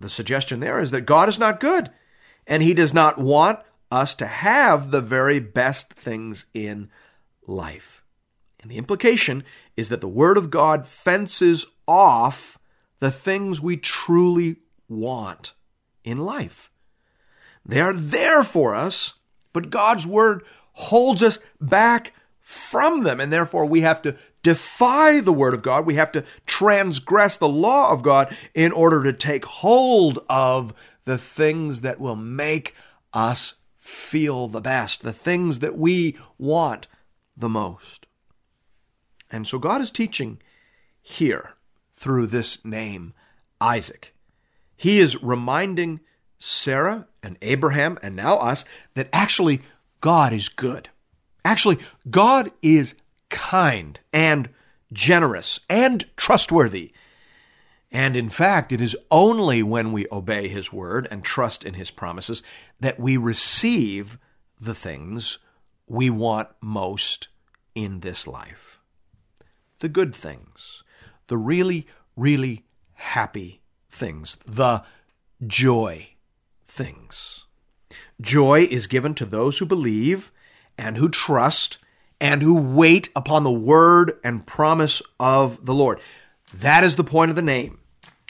The suggestion there is that God is not good, and He does not want us to have the very best things in life. And the implication is that the Word of God fences off the things we truly want in life. They are there for us, but God's Word holds us back from them, and therefore we have to defy the Word of God. We have to transgress the law of God in order to take hold of the things that will make us feel the best, the things that we want the most. And so God is teaching here through this name, Isaac. He is reminding Sarah and Abraham and now us that actually God is good. Actually, God is kind and generous and trustworthy. And in fact, it is only when we obey His word and trust in His promises that we receive the things we want most in this life. The good things, the really, really happy things, the joy things. Joy is given to those who believe and who trust and who wait upon the word and promise of the Lord. That is the point of the name.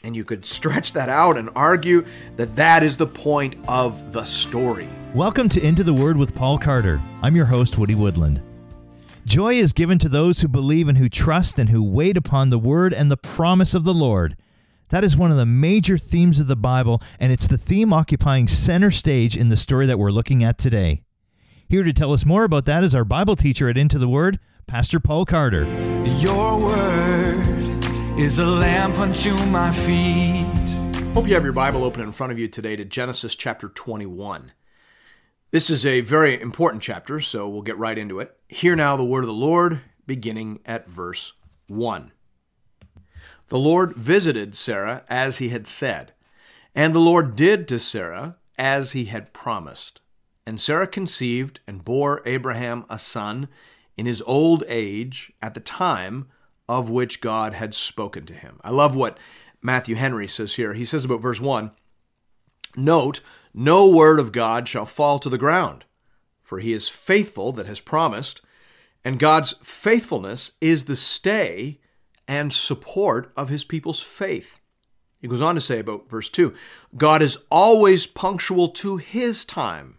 And you could stretch that out and argue that that is the point of the story. Welcome to Into the Word with Paul Carter. I'm your host, Woody Woodland. Joy is given to those who believe and who trust and who wait upon the word and the promise of the Lord. That is one of the major themes of the Bible, and it's the theme occupying center stage in the story that we're looking at today. Here to tell us more about that is our Bible teacher at Into the Word, Pastor Paul Carter. Your word is a lamp unto my feet. Hope you have your Bible open in front of you today to Genesis chapter 21. This is a very important chapter, so we'll get right into it. Hear now the word of the Lord, beginning at verse 1. The Lord visited Sarah as he had said, and the Lord did to Sarah as he had promised. And Sarah conceived and bore Abraham a son in his old age at the time of which God had spoken to him. I love what Matthew Henry says here. He says about verse 1 Note, no word of God shall fall to the ground, for he is faithful that has promised, and God's faithfulness is the stay and support of his people's faith. He goes on to say about verse 2 God is always punctual to his time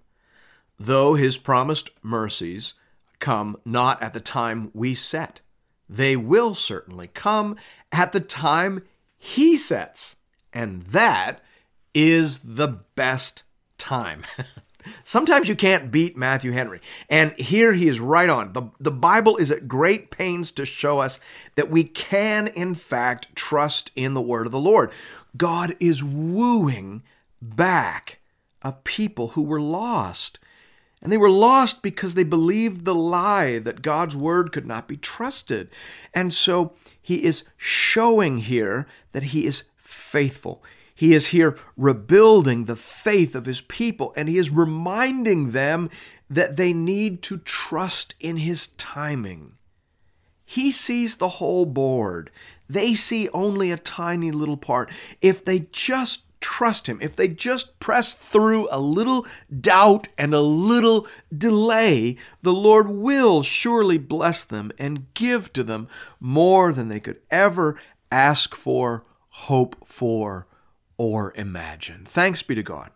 though his promised mercies come not at the time we set. They will certainly come at the time he sets. And that is the best time. Sometimes you can't beat Matthew Henry. And here he is right on. The, the Bible is at great pains to show us that we can, in fact, trust in the word of the Lord. God is wooing back a people who were lost. And they were lost because they believed the lie that God's word could not be trusted. And so he is showing here that he is faithful. He is here rebuilding the faith of his people, and he is reminding them that they need to trust in his timing. He sees the whole board. They see only a tiny little part. If they just trust Him, if they just press through a little doubt and a little delay, the Lord will surely bless them and give to them more than they could ever ask for, hope for, or imagine. Thanks be to God.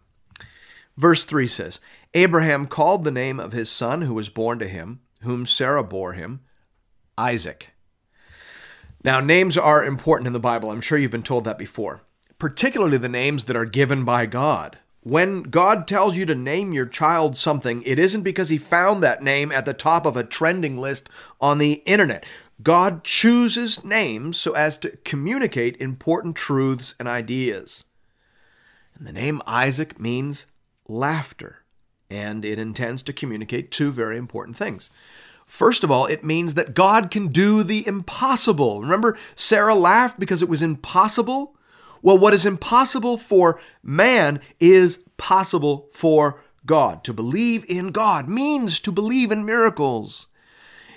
Verse 3 says Abraham called the name of his son who was born to him, whom Sarah bore him, Isaac. Now, names are important in the Bible. I'm sure you've been told that before particularly the names that are given by God. When God tells you to name your child something, it isn't because he found that name at the top of a trending list on the internet. God chooses names so as to communicate important truths and ideas. And the name Isaac means laughter, and it intends to communicate two very important things. First of all, it means that God can do the impossible. Remember, Sarah laughed because it was impossible? Well, what is impossible for man is possible for God. To believe in God means to believe in miracles.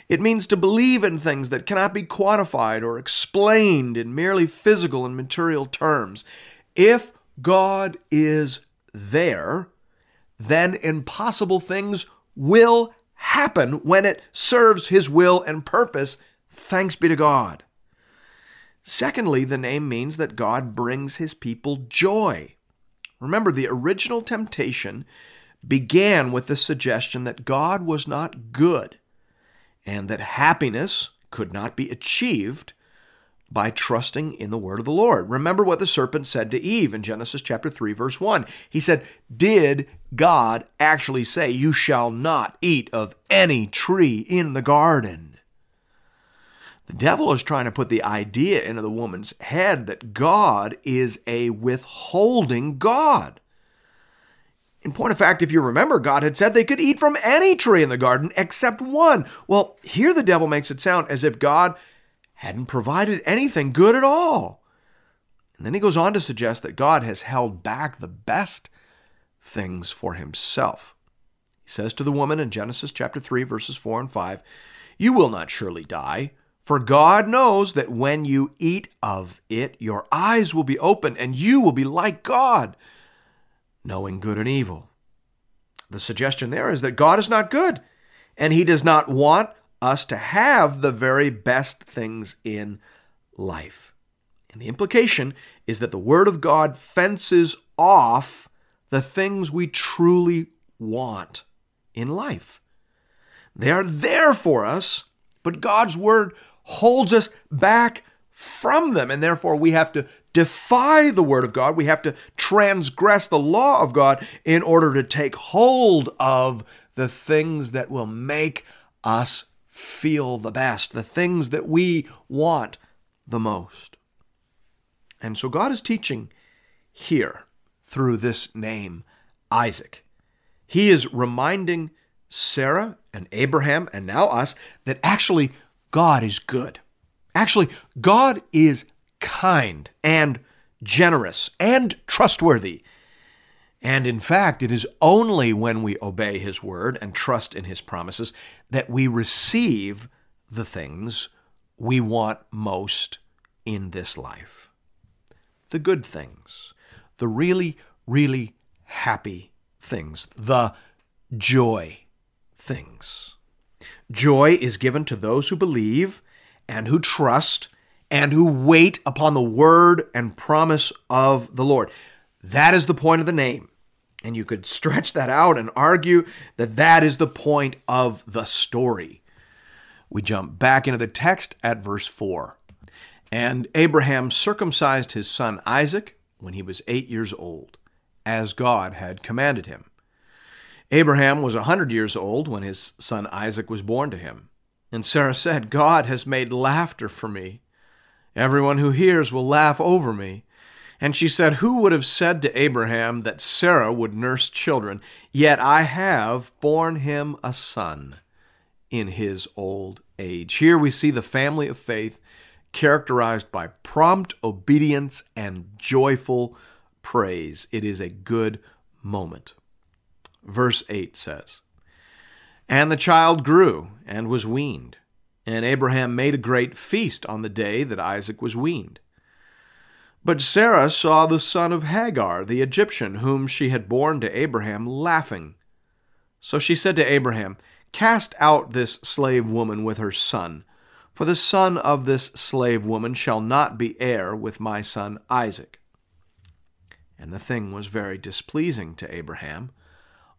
It means to believe in things that cannot be quantified or explained in merely physical and material terms. If God is there, then impossible things will happen when it serves his will and purpose. Thanks be to God. Secondly, the name means that God brings his people joy. Remember, the original temptation began with the suggestion that God was not good and that happiness could not be achieved by trusting in the word of the Lord. Remember what the serpent said to Eve in Genesis chapter 3 verse 1. He said, "Did God actually say you shall not eat of any tree in the garden?" The devil is trying to put the idea into the woman's head that God is a withholding God. In point of fact, if you remember, God had said they could eat from any tree in the garden except one. Well, here the devil makes it sound as if God hadn't provided anything good at all. And then he goes on to suggest that God has held back the best things for himself. He says to the woman in Genesis chapter 3 verses 4 and 5, "You will not surely die, for God knows that when you eat of it, your eyes will be open and you will be like God." knowing good and evil. The suggestion there is that God is not good, and He does not want us to have the very best things in life. And the implication is that the Word of God fences off the things we truly want in life. They are there for us, but God's Word holds us back from them, and therefore we have to defy the Word of God. We have to transgress the law of God in order to take hold of the things that will make us feel the best, the things that we want the most. And so God is teaching here through this name, Isaac. He is reminding Sarah and Abraham and now us that actually God is good. Actually, God is kind and generous and trustworthy. And in fact, it is only when we obey His word and trust in His promises that we receive the things we want most in this life. The good things, the really, really happy things, the joy things. Joy is given to those who believe and who trust and who wait upon the word and promise of the Lord. That is the point of the name. And you could stretch that out and argue that that is the point of the story. We jump back into the text at verse 4. And Abraham circumcised his son Isaac when he was eight years old, as God had commanded him. Abraham was a hundred years old when his son Isaac was born to him. And Sarah said, God has made laughter for me. Everyone who hears will laugh over me. And she said, Who would have said to Abraham that Sarah would nurse children? Yet I have borne him a son in his old age. Here we see the family of faith characterized by prompt obedience and joyful praise. It is a good moment. Verse 8 says, and the child grew and was weaned. And Abraham made a great feast on the day that Isaac was weaned. But Sarah saw the son of Hagar, the Egyptian, whom she had borne to Abraham, laughing. So she said to Abraham, Cast out this slave woman with her son, for the son of this slave woman shall not be heir with my son Isaac. And the thing was very displeasing to Abraham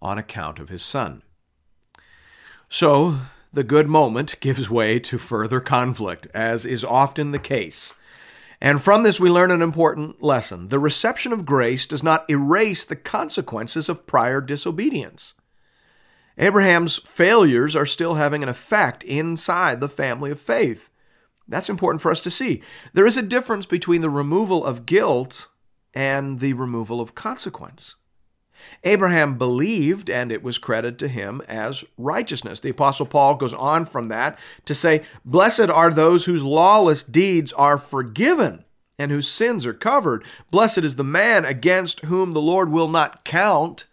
on account of his son. So, the good moment gives way to further conflict, as is often the case. And from this, we learn an important lesson. The reception of grace does not erase the consequences of prior disobedience. Abraham's failures are still having an effect inside the family of faith. That's important for us to see. There is a difference between the removal of guilt and the removal of consequence. Abraham believed, and it was credited to him as righteousness. The Apostle Paul goes on from that to say, Blessed are those whose lawless deeds are forgiven and whose sins are covered. Blessed is the man against whom the Lord will not count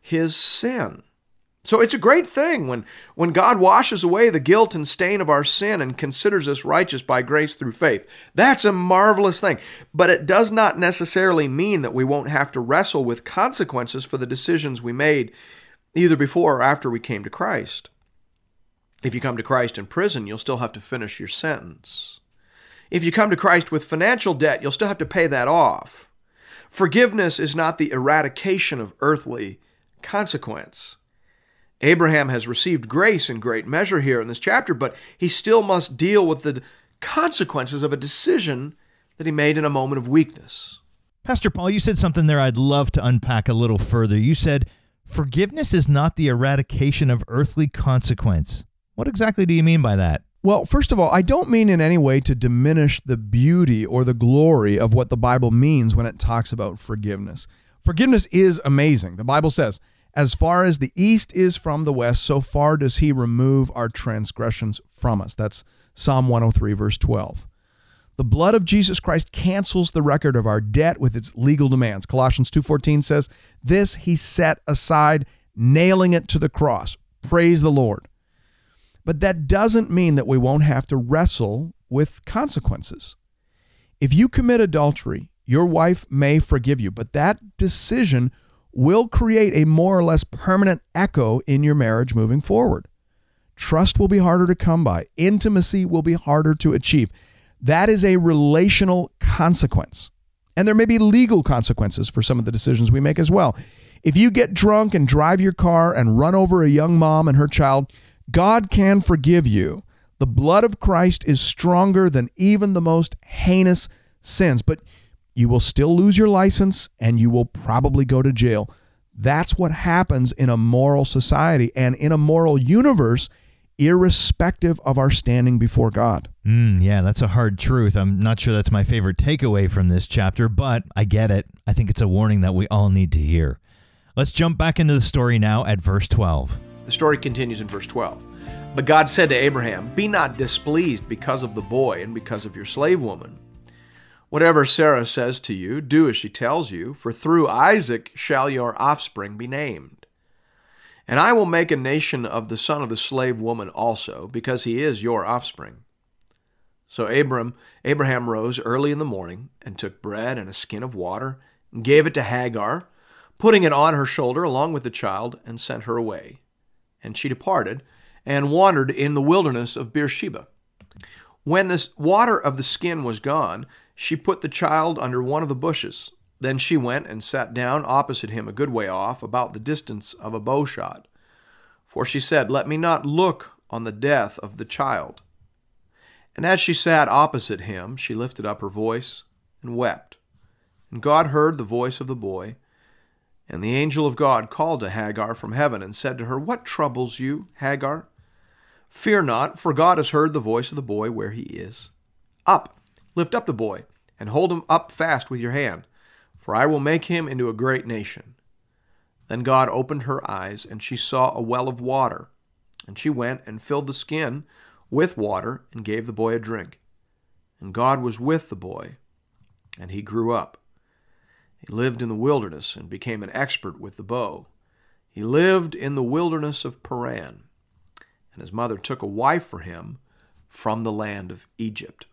his sin. So it's a great thing when, when God washes away the guilt and stain of our sin and considers us righteous by grace through faith. That's a marvelous thing. But it does not necessarily mean that we won't have to wrestle with consequences for the decisions we made either before or after we came to Christ. If you come to Christ in prison, you'll still have to finish your sentence. If you come to Christ with financial debt, you'll still have to pay that off. Forgiveness is not the eradication of earthly consequence. Abraham has received grace in great measure here in this chapter, but he still must deal with the consequences of a decision that he made in a moment of weakness. Pastor Paul, you said something there I'd love to unpack a little further. You said, Forgiveness is not the eradication of earthly consequence. What exactly do you mean by that? Well, first of all, I don't mean in any way to diminish the beauty or the glory of what the Bible means when it talks about forgiveness. Forgiveness is amazing. The Bible says, as far as the east is from the west, so far does he remove our transgressions from us. That's Psalm 103, verse 12. The blood of Jesus Christ cancels the record of our debt with its legal demands. Colossians 2:14 says, "This he set aside, nailing it to the cross." Praise the Lord. But that doesn't mean that we won't have to wrestle with consequences. If you commit adultery, your wife may forgive you, but that decision will create a more or less permanent echo in your marriage moving forward. Trust will be harder to come by, intimacy will be harder to achieve. That is a relational consequence. And there may be legal consequences for some of the decisions we make as well. If you get drunk and drive your car and run over a young mom and her child, God can forgive you. The blood of Christ is stronger than even the most heinous sins. But you will still lose your license and you will probably go to jail. That's what happens in a moral society and in a moral universe, irrespective of our standing before God. Mm, yeah, that's a hard truth. I'm not sure that's my favorite takeaway from this chapter, but I get it. I think it's a warning that we all need to hear. Let's jump back into the story now at verse 12. The story continues in verse 12. But God said to Abraham, Be not displeased because of the boy and because of your slave woman. Whatever Sarah says to you, do as she tells you, for through Isaac shall your offspring be named. And I will make a nation of the son of the slave woman also, because he is your offspring. So Abram, Abraham rose early in the morning and took bread and a skin of water and gave it to Hagar, putting it on her shoulder along with the child, and sent her away. And she departed and wandered in the wilderness of Beersheba. When the water of the skin was gone, she put the child under one of the bushes. Then she went and sat down opposite him a good way off, about the distance of a bow shot. For she said, Let me not look on the death of the child. And as she sat opposite him, she lifted up her voice and wept. And God heard the voice of the boy. And the angel of God called to Hagar from heaven and said to her, What troubles you, Hagar? Fear not, for God has heard the voice of the boy where he is. Up, Lift up the boy, and hold him up fast with your hand, for I will make him into a great nation. Then God opened her eyes, and she saw a well of water. And she went and filled the skin with water, and gave the boy a drink. And God was with the boy, and he grew up. He lived in the wilderness and became an expert with the bow. He lived in the wilderness of Paran, and his mother took a wife for him from the land of Egypt.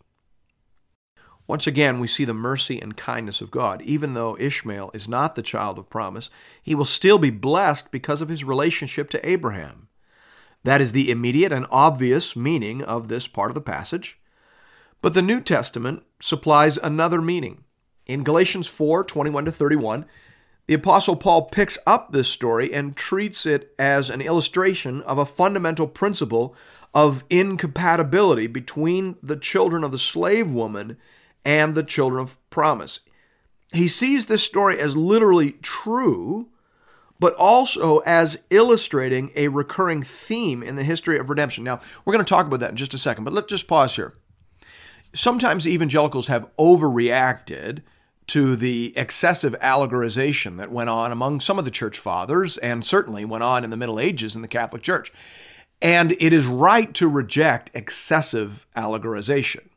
Once again, we see the mercy and kindness of God. Even though Ishmael is not the child of promise, he will still be blessed because of his relationship to Abraham. That is the immediate and obvious meaning of this part of the passage. But the New Testament supplies another meaning. In Galatians 4 21 to 31, the Apostle Paul picks up this story and treats it as an illustration of a fundamental principle of incompatibility between the children of the slave woman and the children of promise. He sees this story as literally true, but also as illustrating a recurring theme in the history of redemption. Now, we're going to talk about that in just a second, but let's just pause here. Sometimes evangelicals have overreacted to the excessive allegorization that went on among some of the church fathers and certainly went on in the Middle Ages in the Catholic Church. And it is right to reject excessive allegorization.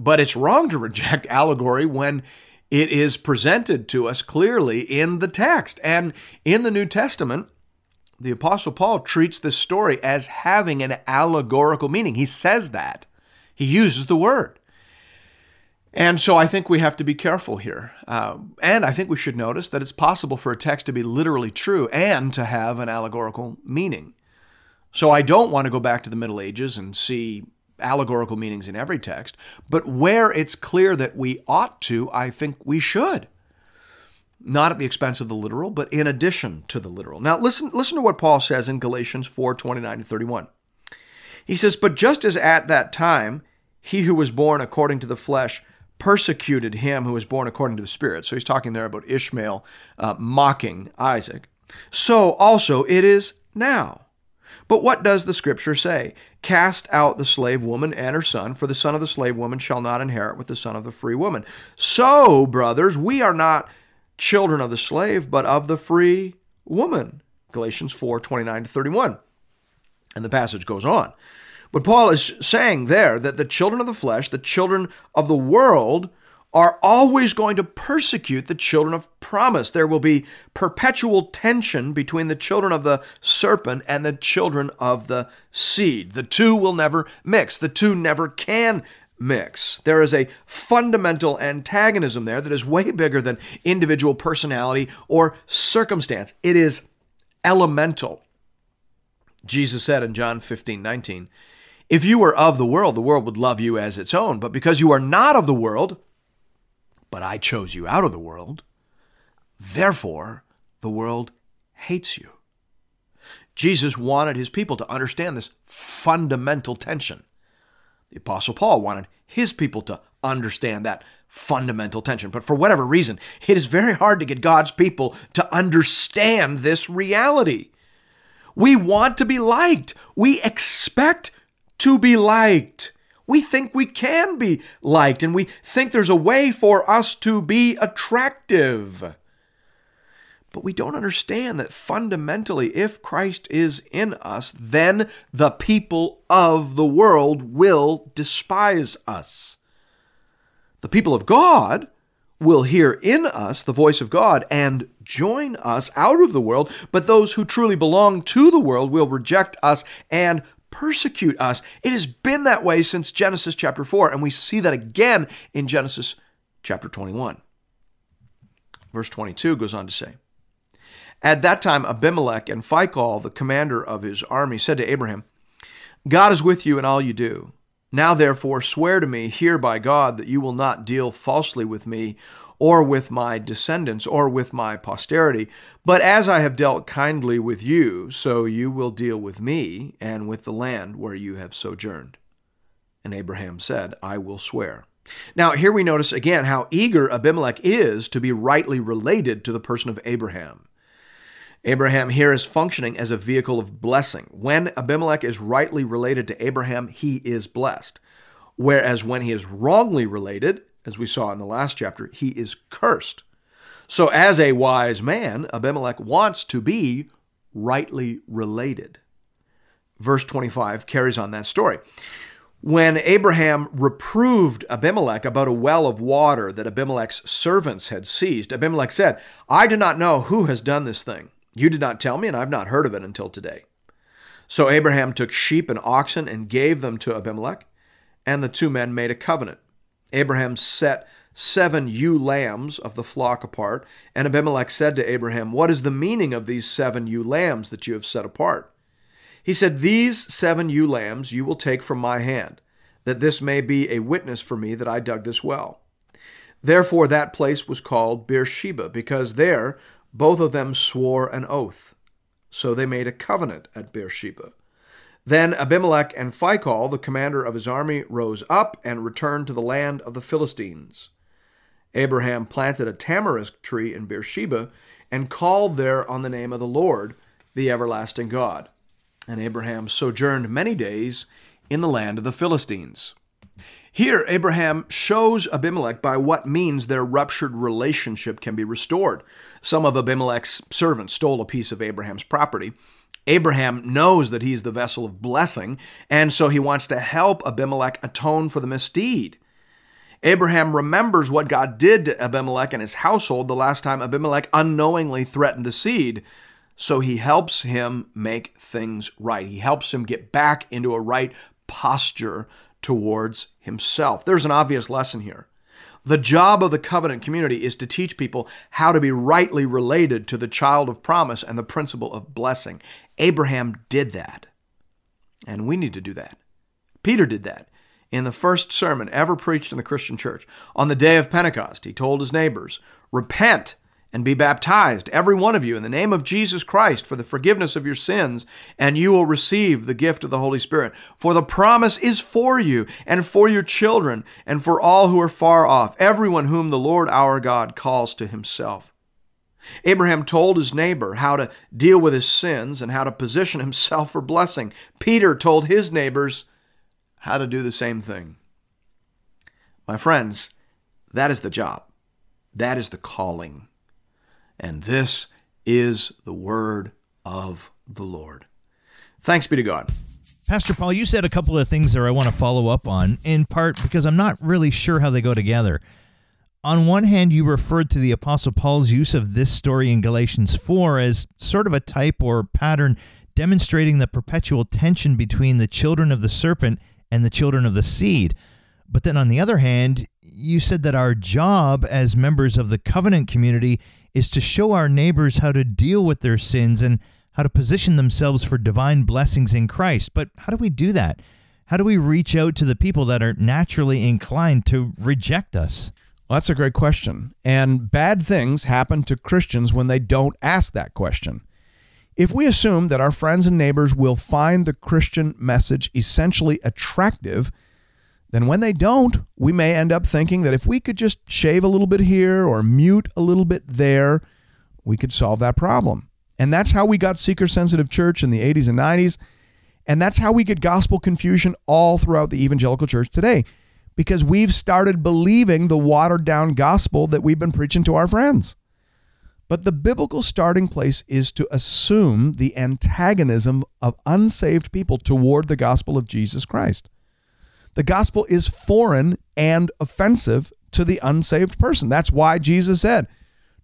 But it's wrong to reject allegory when it is presented to us clearly in the text. And in the New Testament, the Apostle Paul treats this story as having an allegorical meaning. He says that. He uses the word. And so I think we have to be careful here. Uh, and I think we should notice that it's possible for a text to be literally true and to have an allegorical meaning. So I don't want to go back to the Middle Ages and see allegorical meanings in every text, but where it's clear that we ought to, I think we should. Not at the expense of the literal, but in addition to the literal. Now listen, listen to what Paul says in Galatians 4 29 to 31. He says, But just as at that time he who was born according to the flesh persecuted him who was born according to the Spirit. So he's talking there about Ishmael uh, mocking Isaac. So also it is now. But what does the scripture say? Cast out the slave woman and her son, for the son of the slave woman shall not inherit with the son of the free woman. So, brothers, we are not children of the slave, but of the free woman. Galatians 4 29 to 31. And the passage goes on. But Paul is saying there that the children of the flesh, the children of the world, are always going to persecute the children of promise. There will be perpetual tension between the children of the serpent and the children of the seed. The two will never mix, the two never can mix. There is a fundamental antagonism there that is way bigger than individual personality or circumstance. It is elemental. Jesus said in John 15 19, If you were of the world, the world would love you as its own. But because you are not of the world, but I chose you out of the world. Therefore, the world hates you. Jesus wanted his people to understand this fundamental tension. The Apostle Paul wanted his people to understand that fundamental tension. But for whatever reason, it is very hard to get God's people to understand this reality. We want to be liked, we expect to be liked. We think we can be liked, and we think there's a way for us to be attractive. But we don't understand that fundamentally, if Christ is in us, then the people of the world will despise us. The people of God will hear in us the voice of God and join us out of the world, but those who truly belong to the world will reject us and persecute us. It has been that way since Genesis chapter 4, and we see that again in Genesis chapter 21. Verse 22 goes on to say, At that time, Abimelech and Phicol, the commander of his army, said to Abraham, God is with you in all you do. Now, therefore, swear to me here by God that you will not deal falsely with me or with my descendants, or with my posterity. But as I have dealt kindly with you, so you will deal with me and with the land where you have sojourned. And Abraham said, I will swear. Now, here we notice again how eager Abimelech is to be rightly related to the person of Abraham. Abraham here is functioning as a vehicle of blessing. When Abimelech is rightly related to Abraham, he is blessed. Whereas when he is wrongly related, as we saw in the last chapter, he is cursed. So, as a wise man, Abimelech wants to be rightly related. Verse 25 carries on that story. When Abraham reproved Abimelech about a well of water that Abimelech's servants had seized, Abimelech said, I do not know who has done this thing. You did not tell me, and I've not heard of it until today. So Abraham took sheep and oxen and gave them to Abimelech, and the two men made a covenant. Abraham set seven ewe lambs of the flock apart, and Abimelech said to Abraham, What is the meaning of these seven ewe lambs that you have set apart? He said, These seven ewe lambs you will take from my hand, that this may be a witness for me that I dug this well. Therefore that place was called Beersheba, because there both of them swore an oath. So they made a covenant at Beersheba. Then Abimelech and Phicol, the commander of his army, rose up and returned to the land of the Philistines. Abraham planted a tamarisk tree in Beersheba and called there on the name of the Lord, the everlasting God. And Abraham sojourned many days in the land of the Philistines. Here, Abraham shows Abimelech by what means their ruptured relationship can be restored. Some of Abimelech's servants stole a piece of Abraham's property, Abraham knows that he's the vessel of blessing, and so he wants to help Abimelech atone for the misdeed. Abraham remembers what God did to Abimelech and his household the last time Abimelech unknowingly threatened the seed. So he helps him make things right. He helps him get back into a right posture towards himself. There's an obvious lesson here. The job of the covenant community is to teach people how to be rightly related to the child of promise and the principle of blessing. Abraham did that. And we need to do that. Peter did that in the first sermon ever preached in the Christian church. On the day of Pentecost, he told his neighbors, Repent and be baptized, every one of you, in the name of Jesus Christ for the forgiveness of your sins, and you will receive the gift of the Holy Spirit. For the promise is for you, and for your children, and for all who are far off, everyone whom the Lord our God calls to himself. Abraham told his neighbor how to deal with his sins and how to position himself for blessing. Peter told his neighbors how to do the same thing. My friends, that is the job. That is the calling. And this is the word of the Lord. Thanks be to God. Pastor Paul, you said a couple of things there I want to follow up on, in part because I'm not really sure how they go together. On one hand, you referred to the Apostle Paul's use of this story in Galatians 4 as sort of a type or pattern demonstrating the perpetual tension between the children of the serpent and the children of the seed. But then on the other hand, you said that our job as members of the covenant community is to show our neighbors how to deal with their sins and how to position themselves for divine blessings in Christ. But how do we do that? How do we reach out to the people that are naturally inclined to reject us? Well, that's a great question. And bad things happen to Christians when they don't ask that question. If we assume that our friends and neighbors will find the Christian message essentially attractive, then when they don't, we may end up thinking that if we could just shave a little bit here or mute a little bit there, we could solve that problem. And that's how we got seeker sensitive church in the 80s and 90s. And that's how we get gospel confusion all throughout the evangelical church today because we've started believing the watered down gospel that we've been preaching to our friends. But the biblical starting place is to assume the antagonism of unsaved people toward the gospel of Jesus Christ. The gospel is foreign and offensive to the unsaved person. That's why Jesus said,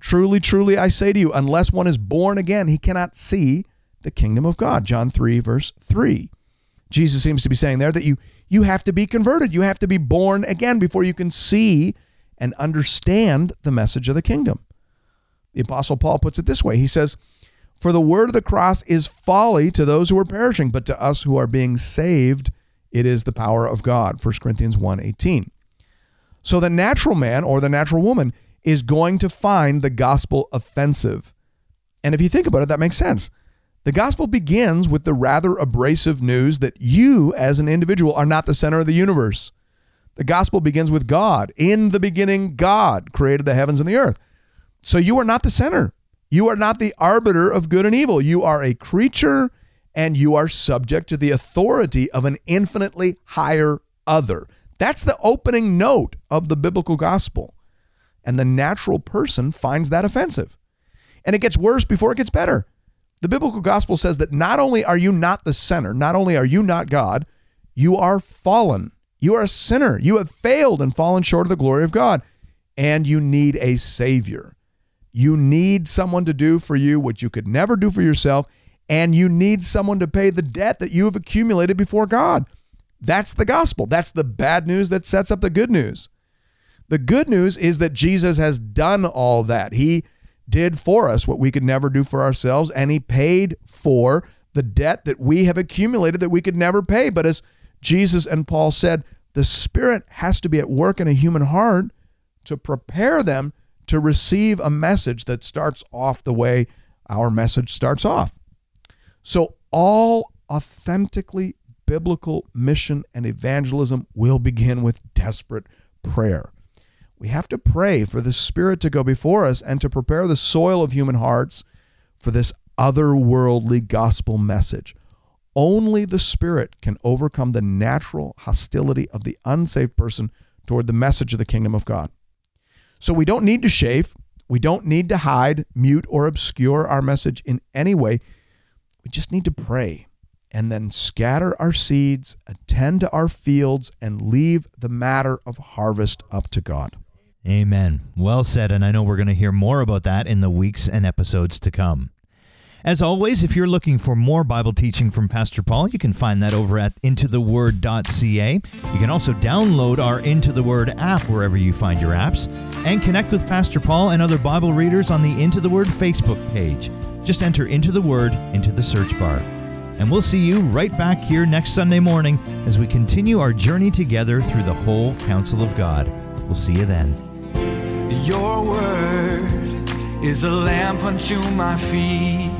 Truly, truly, I say to you, unless one is born again, he cannot see the kingdom of God. John 3, verse 3. Jesus seems to be saying there that you, you have to be converted. You have to be born again before you can see and understand the message of the kingdom. The Apostle Paul puts it this way He says, For the word of the cross is folly to those who are perishing, but to us who are being saved, it is the power of God. 1 Corinthians 1 18. So the natural man or the natural woman is going to find the gospel offensive. And if you think about it, that makes sense. The gospel begins with the rather abrasive news that you, as an individual, are not the center of the universe. The gospel begins with God. In the beginning, God created the heavens and the earth. So you are not the center. You are not the arbiter of good and evil. You are a creature and you are subject to the authority of an infinitely higher other. That's the opening note of the biblical gospel. And the natural person finds that offensive. And it gets worse before it gets better. The biblical gospel says that not only are you not the center, not only are you not God, you are fallen. You are a sinner. You have failed and fallen short of the glory of God. And you need a Savior. You need someone to do for you what you could never do for yourself, and you need someone to pay the debt that you have accumulated before God. That's the gospel. That's the bad news that sets up the good news. The good news is that Jesus has done all that. He did for us what we could never do for ourselves, and He paid for the debt that we have accumulated that we could never pay. But as Jesus and Paul said, the Spirit has to be at work in a human heart to prepare them to receive a message that starts off the way our message starts off. So, all authentically biblical mission and evangelism will begin with desperate prayer. We have to pray for the Spirit to go before us and to prepare the soil of human hearts for this otherworldly gospel message. Only the Spirit can overcome the natural hostility of the unsaved person toward the message of the kingdom of God. So we don't need to shave. We don't need to hide, mute, or obscure our message in any way. We just need to pray and then scatter our seeds, attend to our fields, and leave the matter of harvest up to God. Amen. Well said. And I know we're going to hear more about that in the weeks and episodes to come. As always, if you're looking for more Bible teaching from Pastor Paul, you can find that over at intotheword.ca. You can also download our Into the Word app wherever you find your apps and connect with Pastor Paul and other Bible readers on the Into the Word Facebook page. Just enter Into the Word into the search bar. And we'll see you right back here next Sunday morning as we continue our journey together through the whole counsel of God. We'll see you then. Your word is a lamp unto my feet